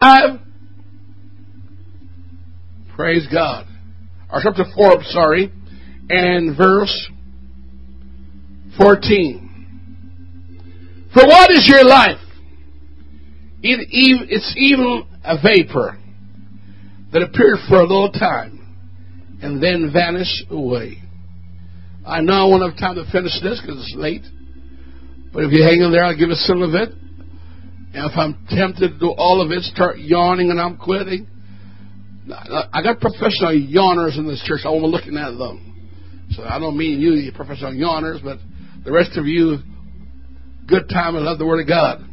I've praise God. Or chapter 4, I'm sorry, and verse 14. For what is your life? It, it's even a vapor that appeared for a little time and then vanish away. I know I won't have time to finish this because it's late. But if you hang in there, I'll give a some of it. If I'm tempted to do all of it, start yawning and I'm quitting. I got professional yawners in this church. I won't looking at them. So I don't mean you, you professional yawners, but the rest of you, good time and love the Word of God.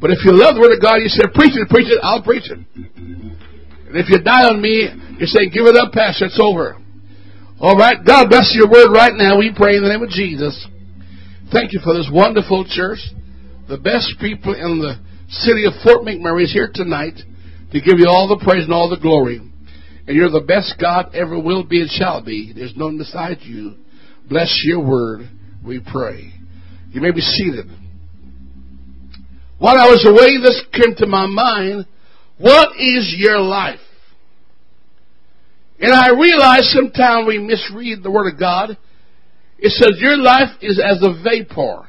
But if you love the Word of God, you say, preach it, preach it, I'll preach it. And if you die on me, you say, give it up, Pastor, it's over. All right, God bless your word right now. We pray in the name of Jesus. Thank you for this wonderful church. The best people in the city of Fort McMurray is here tonight to give you all the praise and all the glory. And you're the best God ever will be and shall be. There's none beside you. Bless your word, we pray. You may be seated. While I was away, this came to my mind. What is your life? And I realize sometimes we misread the Word of God. It says your life is as a vapor.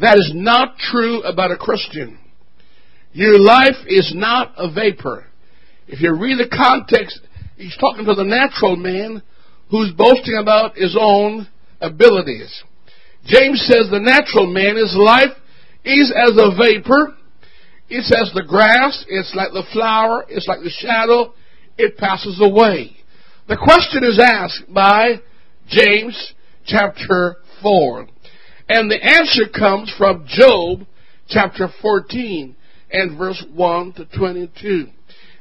That is not true about a Christian. Your life is not a vapor. If you read the context, he's talking to the natural man who's boasting about his own abilities. James says the natural man, his life is as a vapor. It's as the grass. It's like the flower. It's like the shadow. It passes away. The question is asked by James chapter 4. And the answer comes from Job chapter 14 and verse 1 to 22.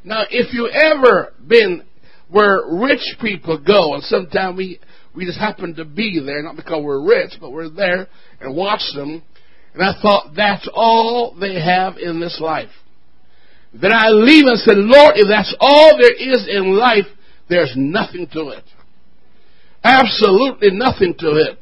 Now, if you ever been where rich people go, and sometimes we, we just happen to be there, not because we're rich, but we're there and watch them, and I thought that's all they have in this life. Then I leave and said, Lord, if that's all there is in life, there's nothing to it. Absolutely nothing to it.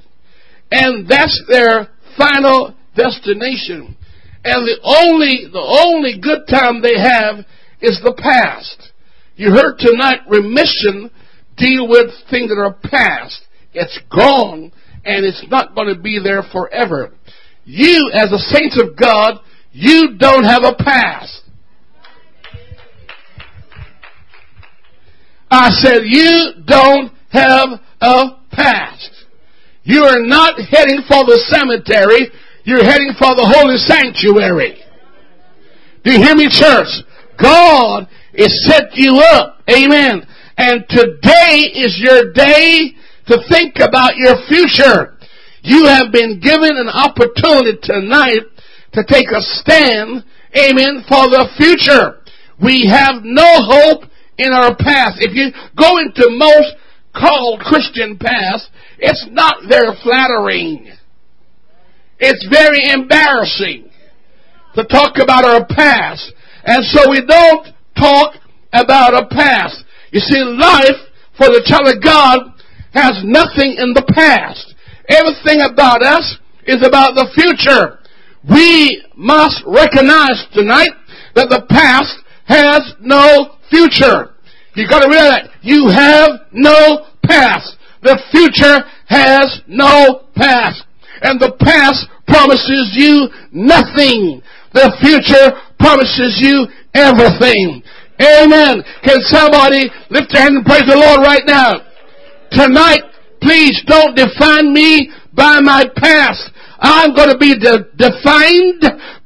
And that's their final destination. And the only, the only good time they have is the past. You heard tonight remission deal with things that are past. It's gone and it's not going to be there forever. You, as a saints of God, you don't have a past. I said, you don't have a past. You are not heading for the cemetery. You're heading for the holy sanctuary. Do you hear me, church? God is set you up. Amen. And today is your day to think about your future. You have been given an opportunity tonight to take a stand, amen, for the future. We have no hope in our past. If you go into most called Christian past, it's not very flattering. It's very embarrassing to talk about our past. And so we don't talk about our past. You see, life for the child of God has nothing in the past. Everything about us is about the future. We must recognize tonight that the past has no future. You gotta realize that. You have no past. The future has no past. And the past promises you nothing. The future promises you everything. Amen. Can somebody lift their hand and praise the Lord right now? Tonight, Please don't define me by my past. I'm going to be de- defined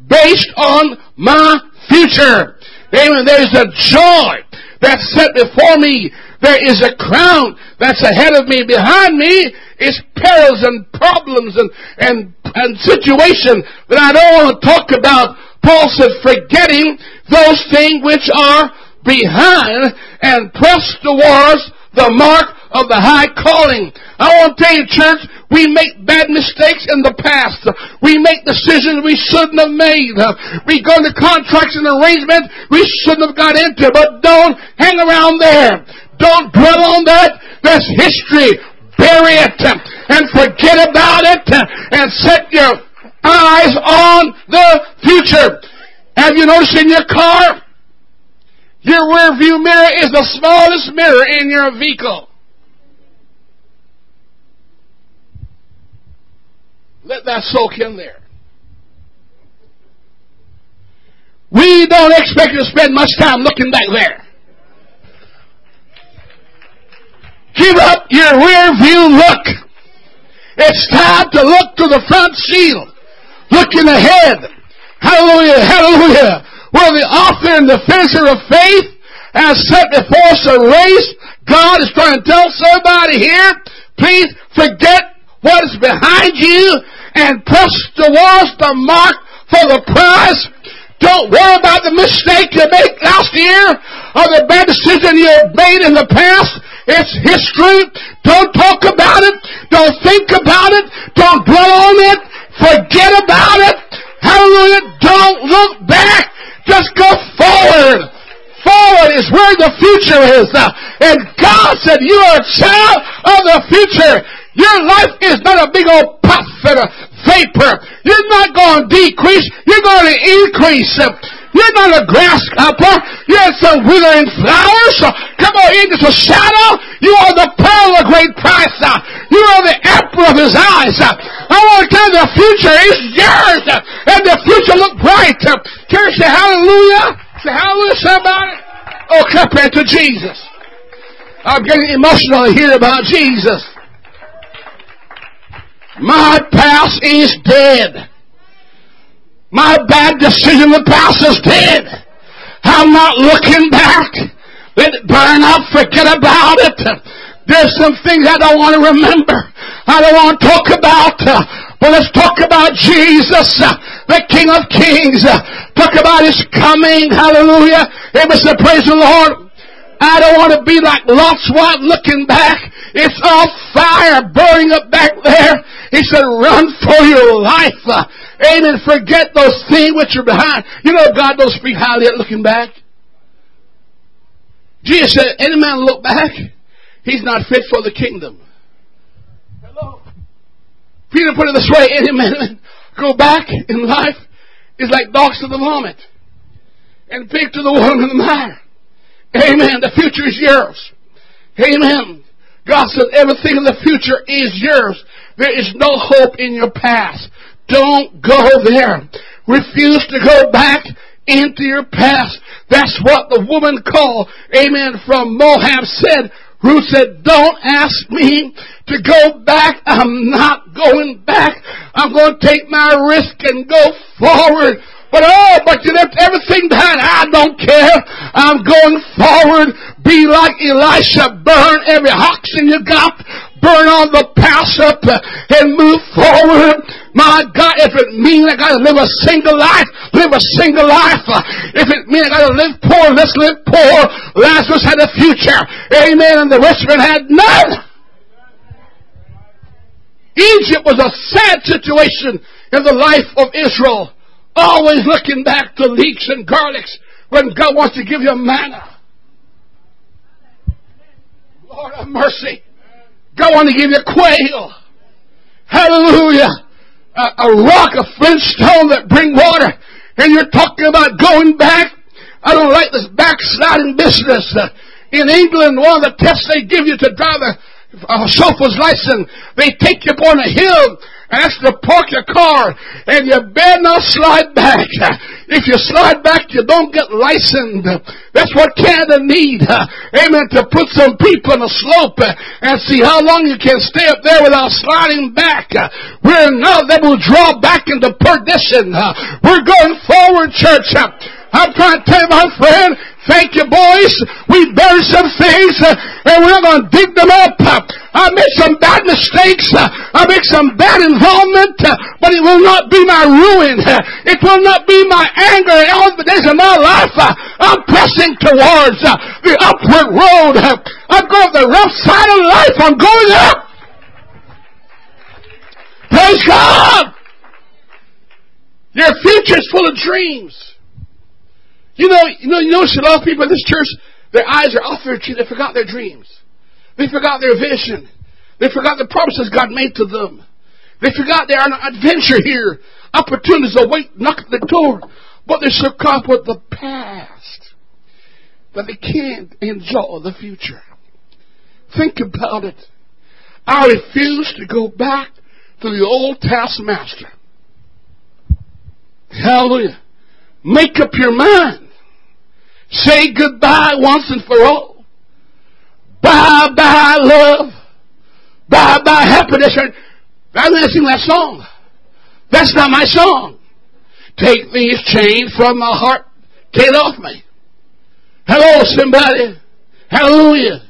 based on my future. Amen. There's a joy that's set before me. There is a crown that's ahead of me. Behind me is perils and problems and, and, and situation that I don't want to talk about. Paul said, forgetting those things which are behind and press towards the mark of the high calling. I want to tell you, church, we make bad mistakes in the past. We make decisions we shouldn't have made. We go into contracts and arrangements we shouldn't have got into, but don't hang around there. Don't dwell on that. That's history. Bury it and forget about it and set your eyes on the future. Have you noticed in your car? Your rear view mirror is the smallest mirror in your vehicle. Let that soak in there. We don't expect you to spend much time looking back there. Give up your rear view look. It's time to look to the front shield. Looking ahead. Hallelujah, hallelujah. Where the author and the finisher of faith has set before us a race. God is trying to tell somebody here, please forget what is behind you and press towards the mark for the prize. Don't worry about the mistake you made last year or the bad decision you made in the past. It's history. Don't talk about it. Don't think about it. Don't dwell on it. Forget about it. Hallelujah. Don't look back. Just go forward. Forward is where the future is. And God said, you are a child of the future. Your life is not a big old puff a vapor. You're not going to decrease. You're going to increase. You're not a grasshopper. You're some withering flowers. Come on, into the shadow. You are the pearl of great price. You are the apple of his eyes. I want to tell you the future is yours. And the future look bright. Church, say hallelujah. Say hallelujah, somebody. Oh, compared to Jesus. I'm getting emotional here about Jesus. My past is dead. My bad decision in the past is dead. I'm not looking back. Let it burn up. Forget about it. There's some things I don't want to remember. I don't want to talk about. But let's talk about Jesus, the King of Kings. Talk about His coming. Hallelujah. Amen. So praise the Lord. I don't want to be like Lot's wife looking back. It's all fire burning up back there. He said, run for your life. Uh, amen. Forget those things which are behind. You know, God don't speak highly at looking back. Jesus said, any man look back, he's not fit for the kingdom. Hello. Peter put it this way, any man go back in life is like dogs to the vomit and pig to the worm and the mire. Amen. The future is yours. Amen. God said everything in the future is yours. There is no hope in your past. Don't go there. Refuse to go back into your past. That's what the woman called, amen, from Moab said. Ruth said, don't ask me to go back. I'm not going back. I'm going to take my risk and go forward. But oh, but you left everything behind. I don't care. I'm going forward. Be like Elisha. Burn every oxen you got burn all the past up and move forward. My God, if it means I gotta live a single life, live a single life. If it means I gotta live poor, let's live poor. Lazarus had a future. Amen. And the rest of it had none. Egypt was a sad situation in the life of Israel. Always looking back to leeks and garlics when God wants to give you manna. Lord have mercy. God want to give you a quail. Hallelujah. A, a rock, a flintstone that bring water. And you're talking about going back. I don't like this backsliding business. In England, one of the tests they give you to drive a, a chauffeur's license, they take you up on a hill and Ask to park your car and you better not slide back. If you slide back, you don't get licensed. That's what Canada need. Amen. To put some people on a slope and see how long you can stay up there without sliding back. We're not that will draw back into perdition. We're going forward, church. I'm trying to tell my friend, Thank you, boys. We buried some things uh, and we're going to dig them up. I made some bad mistakes. I made some bad involvement, uh, but it will not be my ruin. It will not be my anger all the days of my life. I'm pressing towards uh, the upward road. I'm going the rough side of life. I'm going up. Praise God. Your future is full of dreams. You know, you know, you notice a lot of people in this church, their eyes are off their tree. They forgot their dreams. They forgot their vision. They forgot the promises God made to them. They forgot they are an adventure here. Opportunities await, knock at the door. But they're so caught with the past. but they can't enjoy the future. Think about it. I refuse to go back to the old taskmaster. Hallelujah. Make up your mind. Say goodbye once and for all. Bye bye love. Bye bye happiness. Going to sing that song. That's not my song. Take these chains from my heart. Get off me. Hello, somebody. Hallelujah.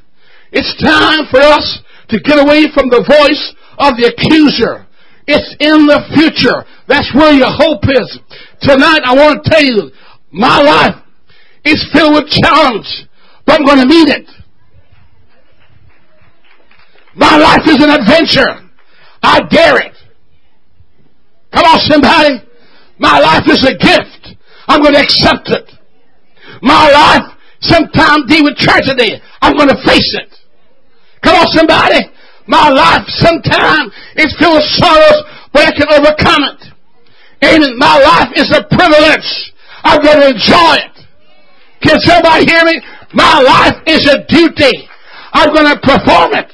It's time for us to get away from the voice of the accuser. It's in the future. That's where your hope is. Tonight I want to tell you, my life is filled with challenge, but I'm going to meet it. My life is an adventure. I dare it. Come on, somebody. My life is a gift. I'm going to accept it. My life sometimes deal with tragedy. I'm going to face it. Come on, somebody. My life sometimes is filled with sorrows, but I can overcome it. Amen. My life is a privilege. I'm going to enjoy it. Can somebody hear me? My life is a duty. I'm going to perform it.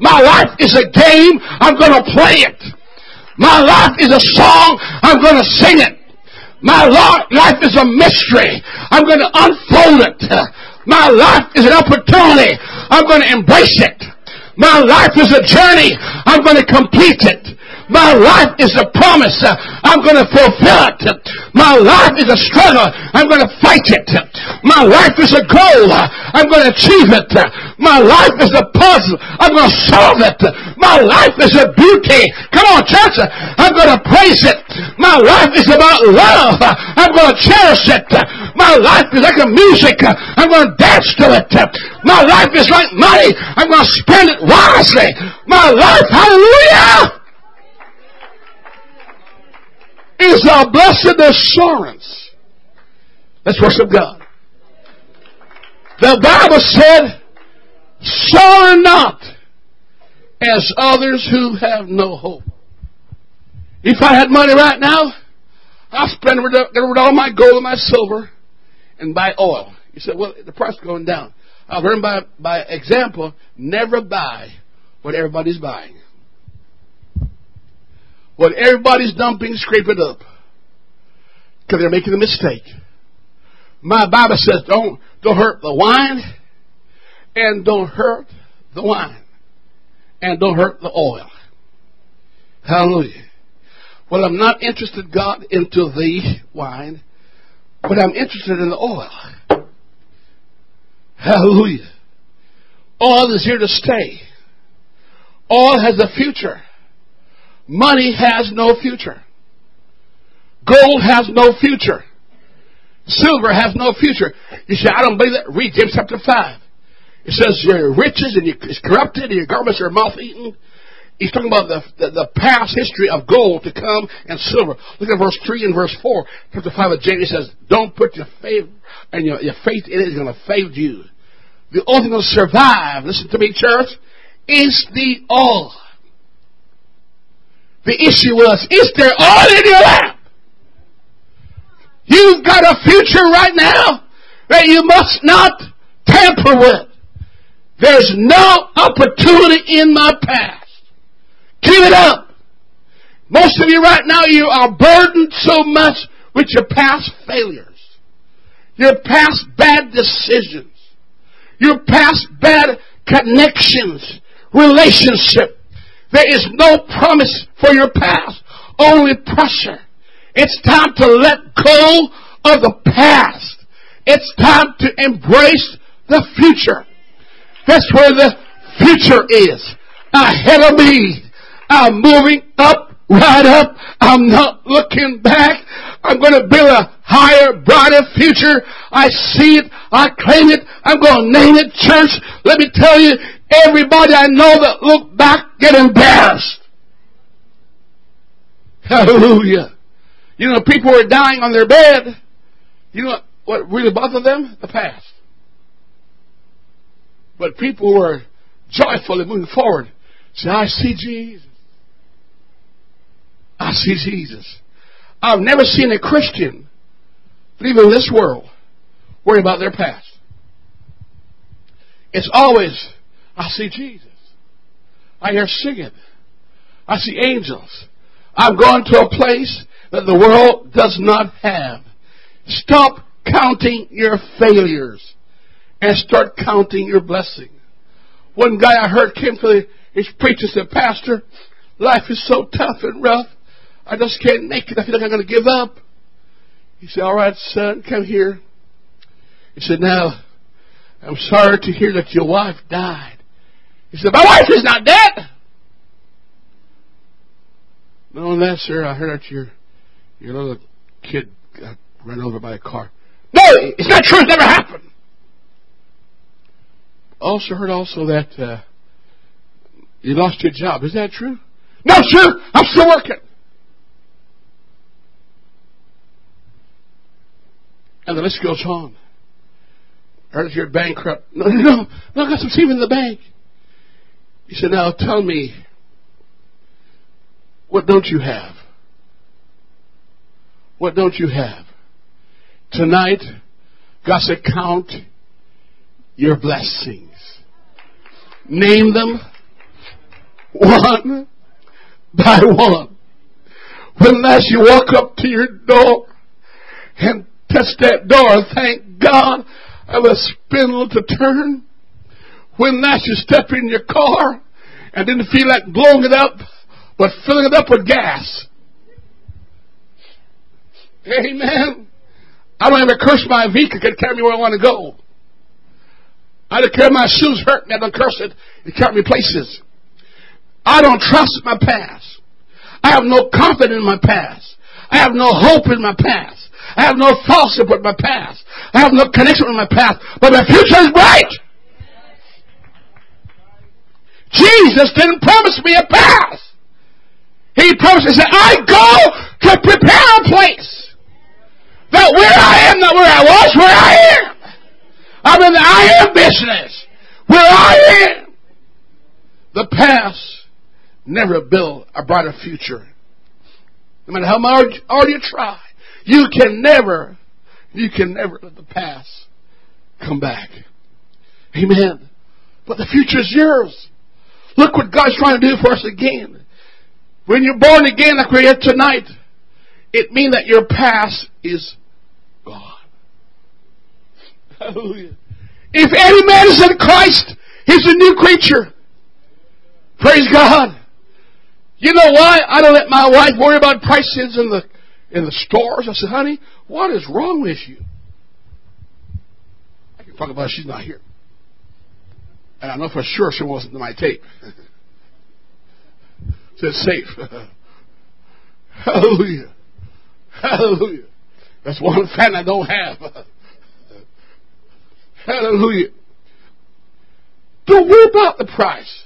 My life is a game. I'm going to play it. My life is a song. I'm going to sing it. My life is a mystery. I'm going to unfold it. My life is an opportunity. I'm going to embrace it. My life is a journey. I'm going to complete it. My life is a promise. I'm going to fulfill it. My life is a struggle. I'm going to fight it. My life is a goal. I'm going to achieve it. My life is a puzzle. I'm going to solve it. My life is a beauty. Come on, church. I'm going to praise it. My life is about love. I'm going to cherish it. My life is like a music. I'm going to dance to it. My life is like money. I'm going to spend it wisely. My life, hallelujah! Is a blessed assurance. Let's worship God. The Bible said, sorrow not as others who have no hope. If I had money right now, I'd spend it all my gold and my silver and buy oil. You said, well, the price is going down. I've learned by, by example, never buy what everybody's buying. What everybody's dumping, scrape it up. Because they're making a mistake. My Bible says don't, don't hurt the wine and don't hurt the wine and don't hurt the oil. Hallelujah. Well, I'm not interested, God, into the wine, but I'm interested in the oil. Hallelujah. Oil is here to stay. Oil has a future. Money has no future. Gold has no future. Silver has no future. You say, I don't believe that. Read James chapter 5. It says your riches and your, it's corrupted and your garments are moth eaten. He's talking about the, the, the, past history of gold to come and silver. Look at verse 3 and verse 4. Chapter 5 of James says, don't put your faith and your, your faith in it is going to fail you. The only thing to survive, listen to me church, is the all. The issue was, is there oil in your lap? You've got a future right now that you must not tamper with. There's no opportunity in my past. Give it up. Most of you right now, you are burdened so much with your past failures, your past bad decisions, your past bad connections, relationship, there is no promise for your past, only pressure. It's time to let go of the past. It's time to embrace the future. That's where the future is. Ahead of me. I'm moving up, right up. I'm not looking back. I'm going to build a higher, brighter future. I see it. I claim it. I'm going to name it church. Let me tell you, Everybody I know that look back get embarrassed. Hallelujah. You know, people are dying on their bed. You know what really bothered them? The past. But people were joyfully moving forward. Say, I see Jesus. I see Jesus. I've never seen a Christian, even in this world, worry about their past. It's always, I see Jesus. I hear singing. I see angels. I'm going to a place that the world does not have. Stop counting your failures and start counting your blessing. One guy I heard came to his preacher said, Pastor, life is so tough and rough. I just can't make it. I feel like I'm going to give up. He said, all right, son, come here. He said, now, I'm sorry to hear that your wife died. He said, my wife is not dead. No, that, sir, I heard that your, your little kid got run over by a car. No, it's not true. It never happened. Also heard also that uh, you lost your job. Is that true? No, sir. I'm still working. And the list goes on. Heard you're bankrupt. No, no, no. no I got some savings in the bank. He said, now tell me, what don't you have? What don't you have? Tonight, God said, count your blessings. Name them one by one. When last you walk up to your door and touch that door, thank God of a spindle to turn. When last you step in your car and didn't feel like blowing it up, but filling it up with gas. Amen. I don't ever curse my vehicle. Can carry me where I want to go. I don't care if my shoes hurt me. I don't curse it. It carry me places. I don't trust my past. I have no confidence in my past. I have no hope in my past. I have no fellowship with my past. I have no connection with my past. But my future is bright. Jesus didn't promise me a past. He promised, he said, I go to prepare a place. That where I am, not where I was, where I am. I'm in the I am business. Where I am. The past never built a brighter future. No matter how hard you try, you can never, you can never let the past come back. Amen. But the future is yours. Look what God's trying to do for us again. When you're born again like we're here tonight, it means that your past is gone. Hallelujah. If any man is in Christ, he's a new creature. Praise God. You know why? I don't let my wife worry about prices in the in the stores. I said, honey, what is wrong with you? I can talk about it. She's not here. And I know for sure she wasn't in my tape. it's safe. Hallelujah. Hallelujah. That's one fan I don't have. Hallelujah. Don't worry about the price.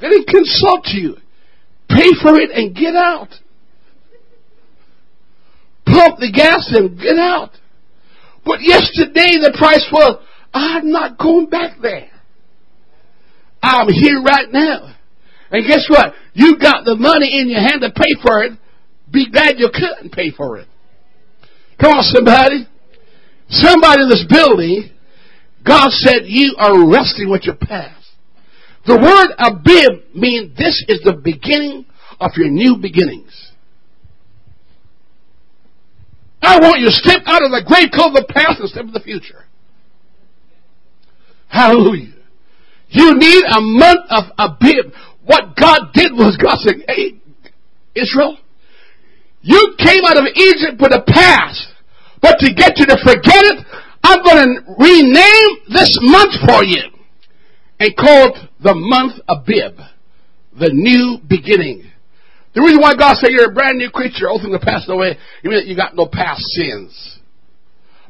They didn't consult you. Pay for it and get out. Pump the gas and get out. But yesterday the price was, I'm not going back there. I'm here right now. And guess what? You got the money in your hand to pay for it. Be glad you couldn't pay for it. Come on, somebody. Somebody in this building, God said you are wrestling with your past. The word Abib means this is the beginning of your new beginnings. I want you to step out of the grave of the past and step into the future. Hallelujah. You need a month of Abib. What God did was God said, hey, Israel, you came out of Egypt with a past, but to get you to forget it, I'm going to rename this month for you and call it the month Abib, the new beginning. The reason why God said you're a brand new creature, all things are passed away, you mean that you got no past sins.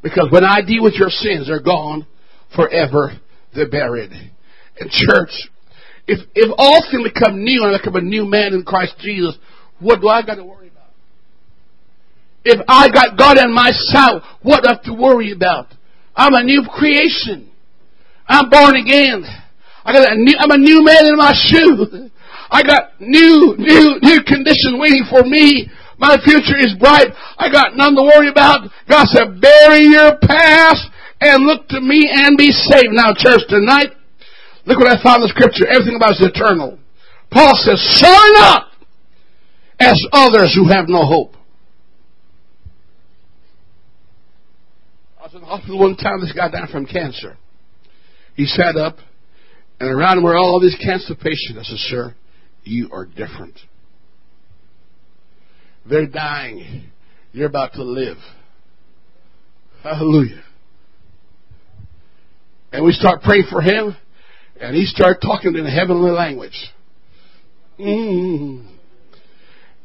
Because when I deal with your sins, they're gone forever, they're buried. And church, if, if all things become new and I become a new man in Christ Jesus, what do I got to worry about? If I got God in my side, what do I have to worry about? I'm a new creation. I'm born again. I got a new, I'm a new man in my shoe. I got new, new, new conditions waiting for me. My future is bright. I got none to worry about. God said, bury your past. and look to me and be saved. Now, church, tonight, look what I found in the scripture. Everything about is eternal. Paul says, sorry not as others who have no hope. I was in the hospital one time, this guy died from cancer. He sat up, and around him were all these cancer patients. I said, sir, you are different. They're dying. You're about to live. Hallelujah. And we start praying for him, and he started talking in heavenly language. Mm.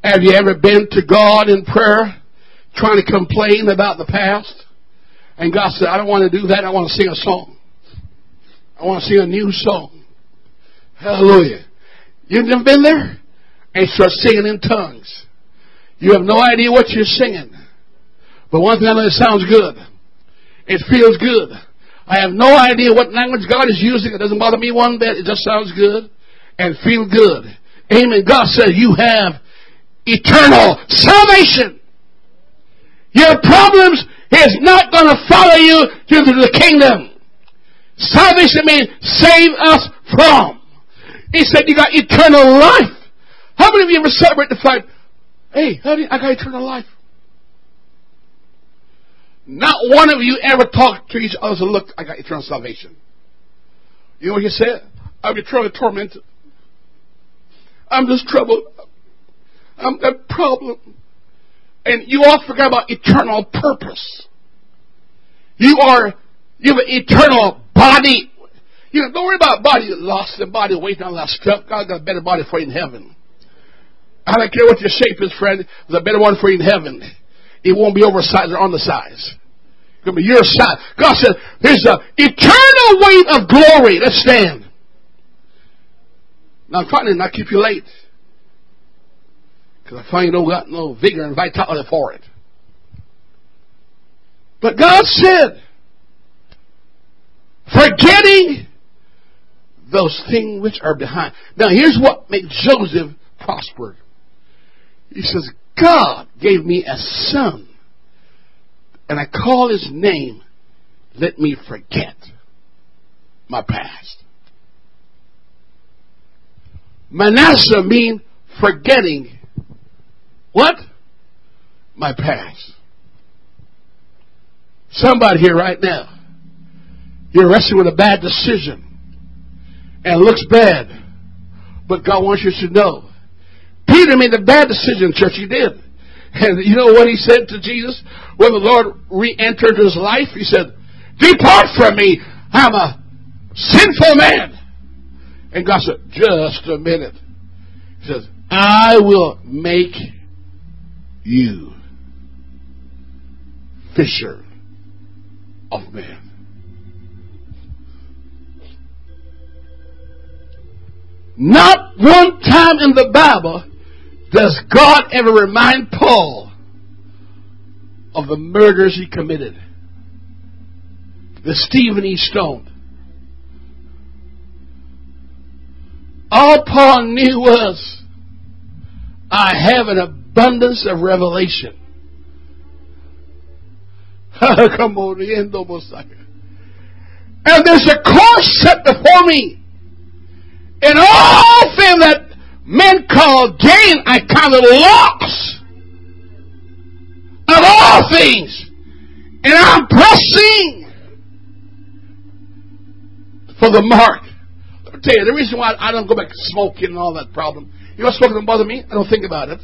Have you ever been to God in prayer trying to complain about the past? And God said, I don't want to do that. I want to sing a song. I want to sing a new song. Hallelujah. You've never been there? And start singing in tongues. You have no idea what you're singing. But one thing I know, it sounds good. It feels good. I have no idea what language God is using. It doesn't bother me one bit. It just sounds good and feel good. Amen. God says you have eternal salvation. Your problems is not going to follow you to the kingdom. Salvation means save us from. He said you got eternal life. How many of you ever celebrate the fact, hey, honey, I got eternal life? Not one of you ever talked to each other and look, I got eternal salvation. You know what he said? I'm eternally tormented. I'm just troubled. I'm a problem. And you all forget about eternal purpose. You are, you have an eternal body. You know, don't worry about body lost and body weight on that stuff. God got a better body for you in heaven. I don't care what your shape is, friend. There's a better one for you in heaven. It won't be oversized or undersized. It's going to be your size. God said, there's an eternal weight of glory. Let's stand. Now I'm trying to not keep you late. Because I find you don't got no vigor and vitality for it. But God said, forgetting those things which are behind. Now here's what made Joseph prosper. He says, God gave me a son, and I call his name, let me forget my past. Manasseh means forgetting what? My past. Somebody here right now, you're wrestling with a bad decision and it looks bad, but God wants you to know. Peter made a bad decision, church. He did. And you know what he said to Jesus when the Lord re-entered his life? He said, Depart from me. I'm a sinful man. And God said, Just a minute. He says, I will make you fisher of men. Not one time in the Bible does God ever remind Paul of the murders he committed. The Stephen E. Stone. All Paul knew was, I have an abundance of revelation. Come on, the end of And there's a course set before me. And all things that men call gain, I count it loss. Of all things. And I'm pressing for the mark. Let me tell you, the reason why I don't go back to smoking and all that problem you know smoking don't bother me? I don't think about it.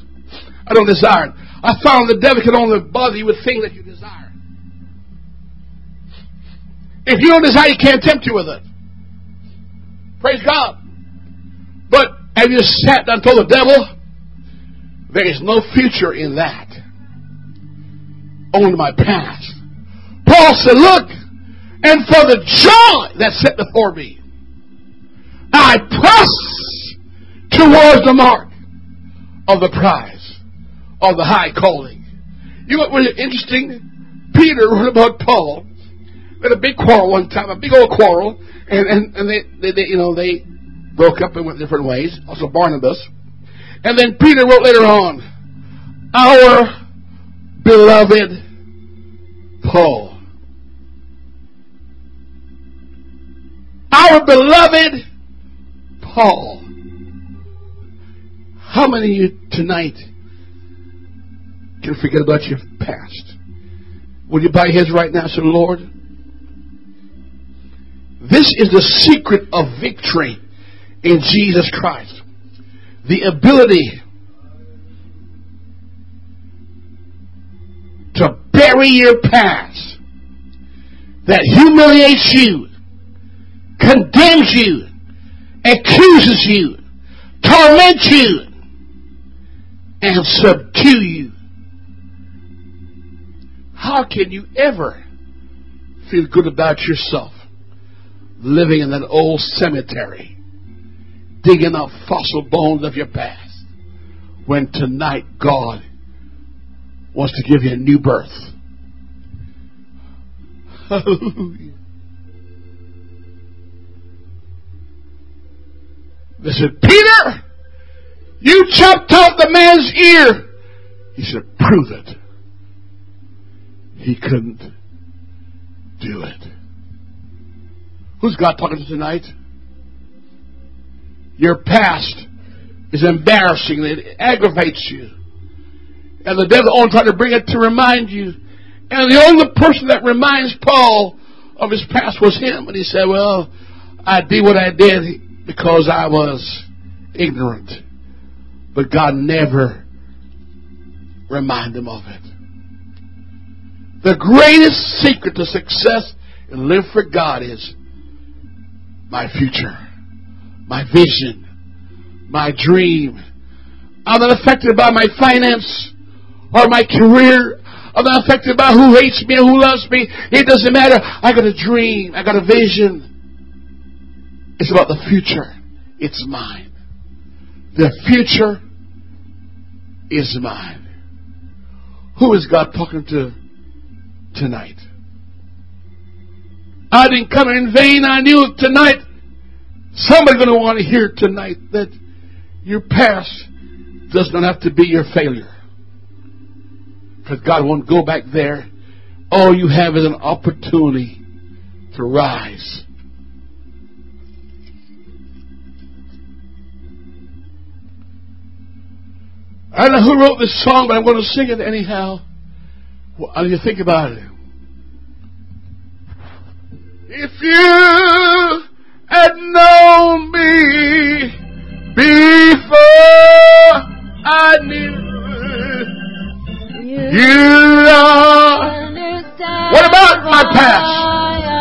I don't desire it. I found the devil can only bother you with things that you desire. If you don't desire, he can't tempt you with it. Praise God. But have you sat down and told the devil, there is no future in that. Only my past. Paul said, look, and for the joy that's set before me, I press towards the mark of the prize of the high calling. You know what was interesting? Peter wrote about Paul. They had a big quarrel one time, a big old quarrel, and and, and they, they, they you know they broke up and went different ways. Also Barnabas, and then Peter wrote later on, our beloved Paul. our beloved Paul. How many of you tonight can forget about your past? Will you your heads right now and say, Lord, this is the secret of victory in Jesus Christ. The ability to bury your past that humiliates you, condemns you, accuses you, torments you, and subdue you. How can you ever feel good about yourself living in that old cemetery, digging up fossil bones of your past, when tonight God wants to give you a new birth? Hallelujah. They said, Peter, you chopped off the man's ear. He said, prove it. He couldn't do it. Who's God talking to tonight? Your past is embarrassing. It aggravates you. And the devil only trying to bring it to remind you. And the only person that reminds Paul of his past was him. And he said, well, I did what I did because I was ignorant. But God never reminded him of it. The greatest secret to success and live for God is my future, my vision, my dream. I'm not affected by my finance or my career. I'm not affected by who hates me or who loves me. It doesn't matter. I got a dream. I got a vision. It's about the future. It's mine. The future is mine. Who is God talking to tonight? I didn't come in vain. I knew tonight somebody's going to want to hear tonight that your past does not have to be your failure. Because God won't go back there. All you have is an opportunity to rise I don't know who wrote this song, but I'm going to sing it anyhow. Well, you think about it. If you had known me before I knew you. you Lord. What about my past?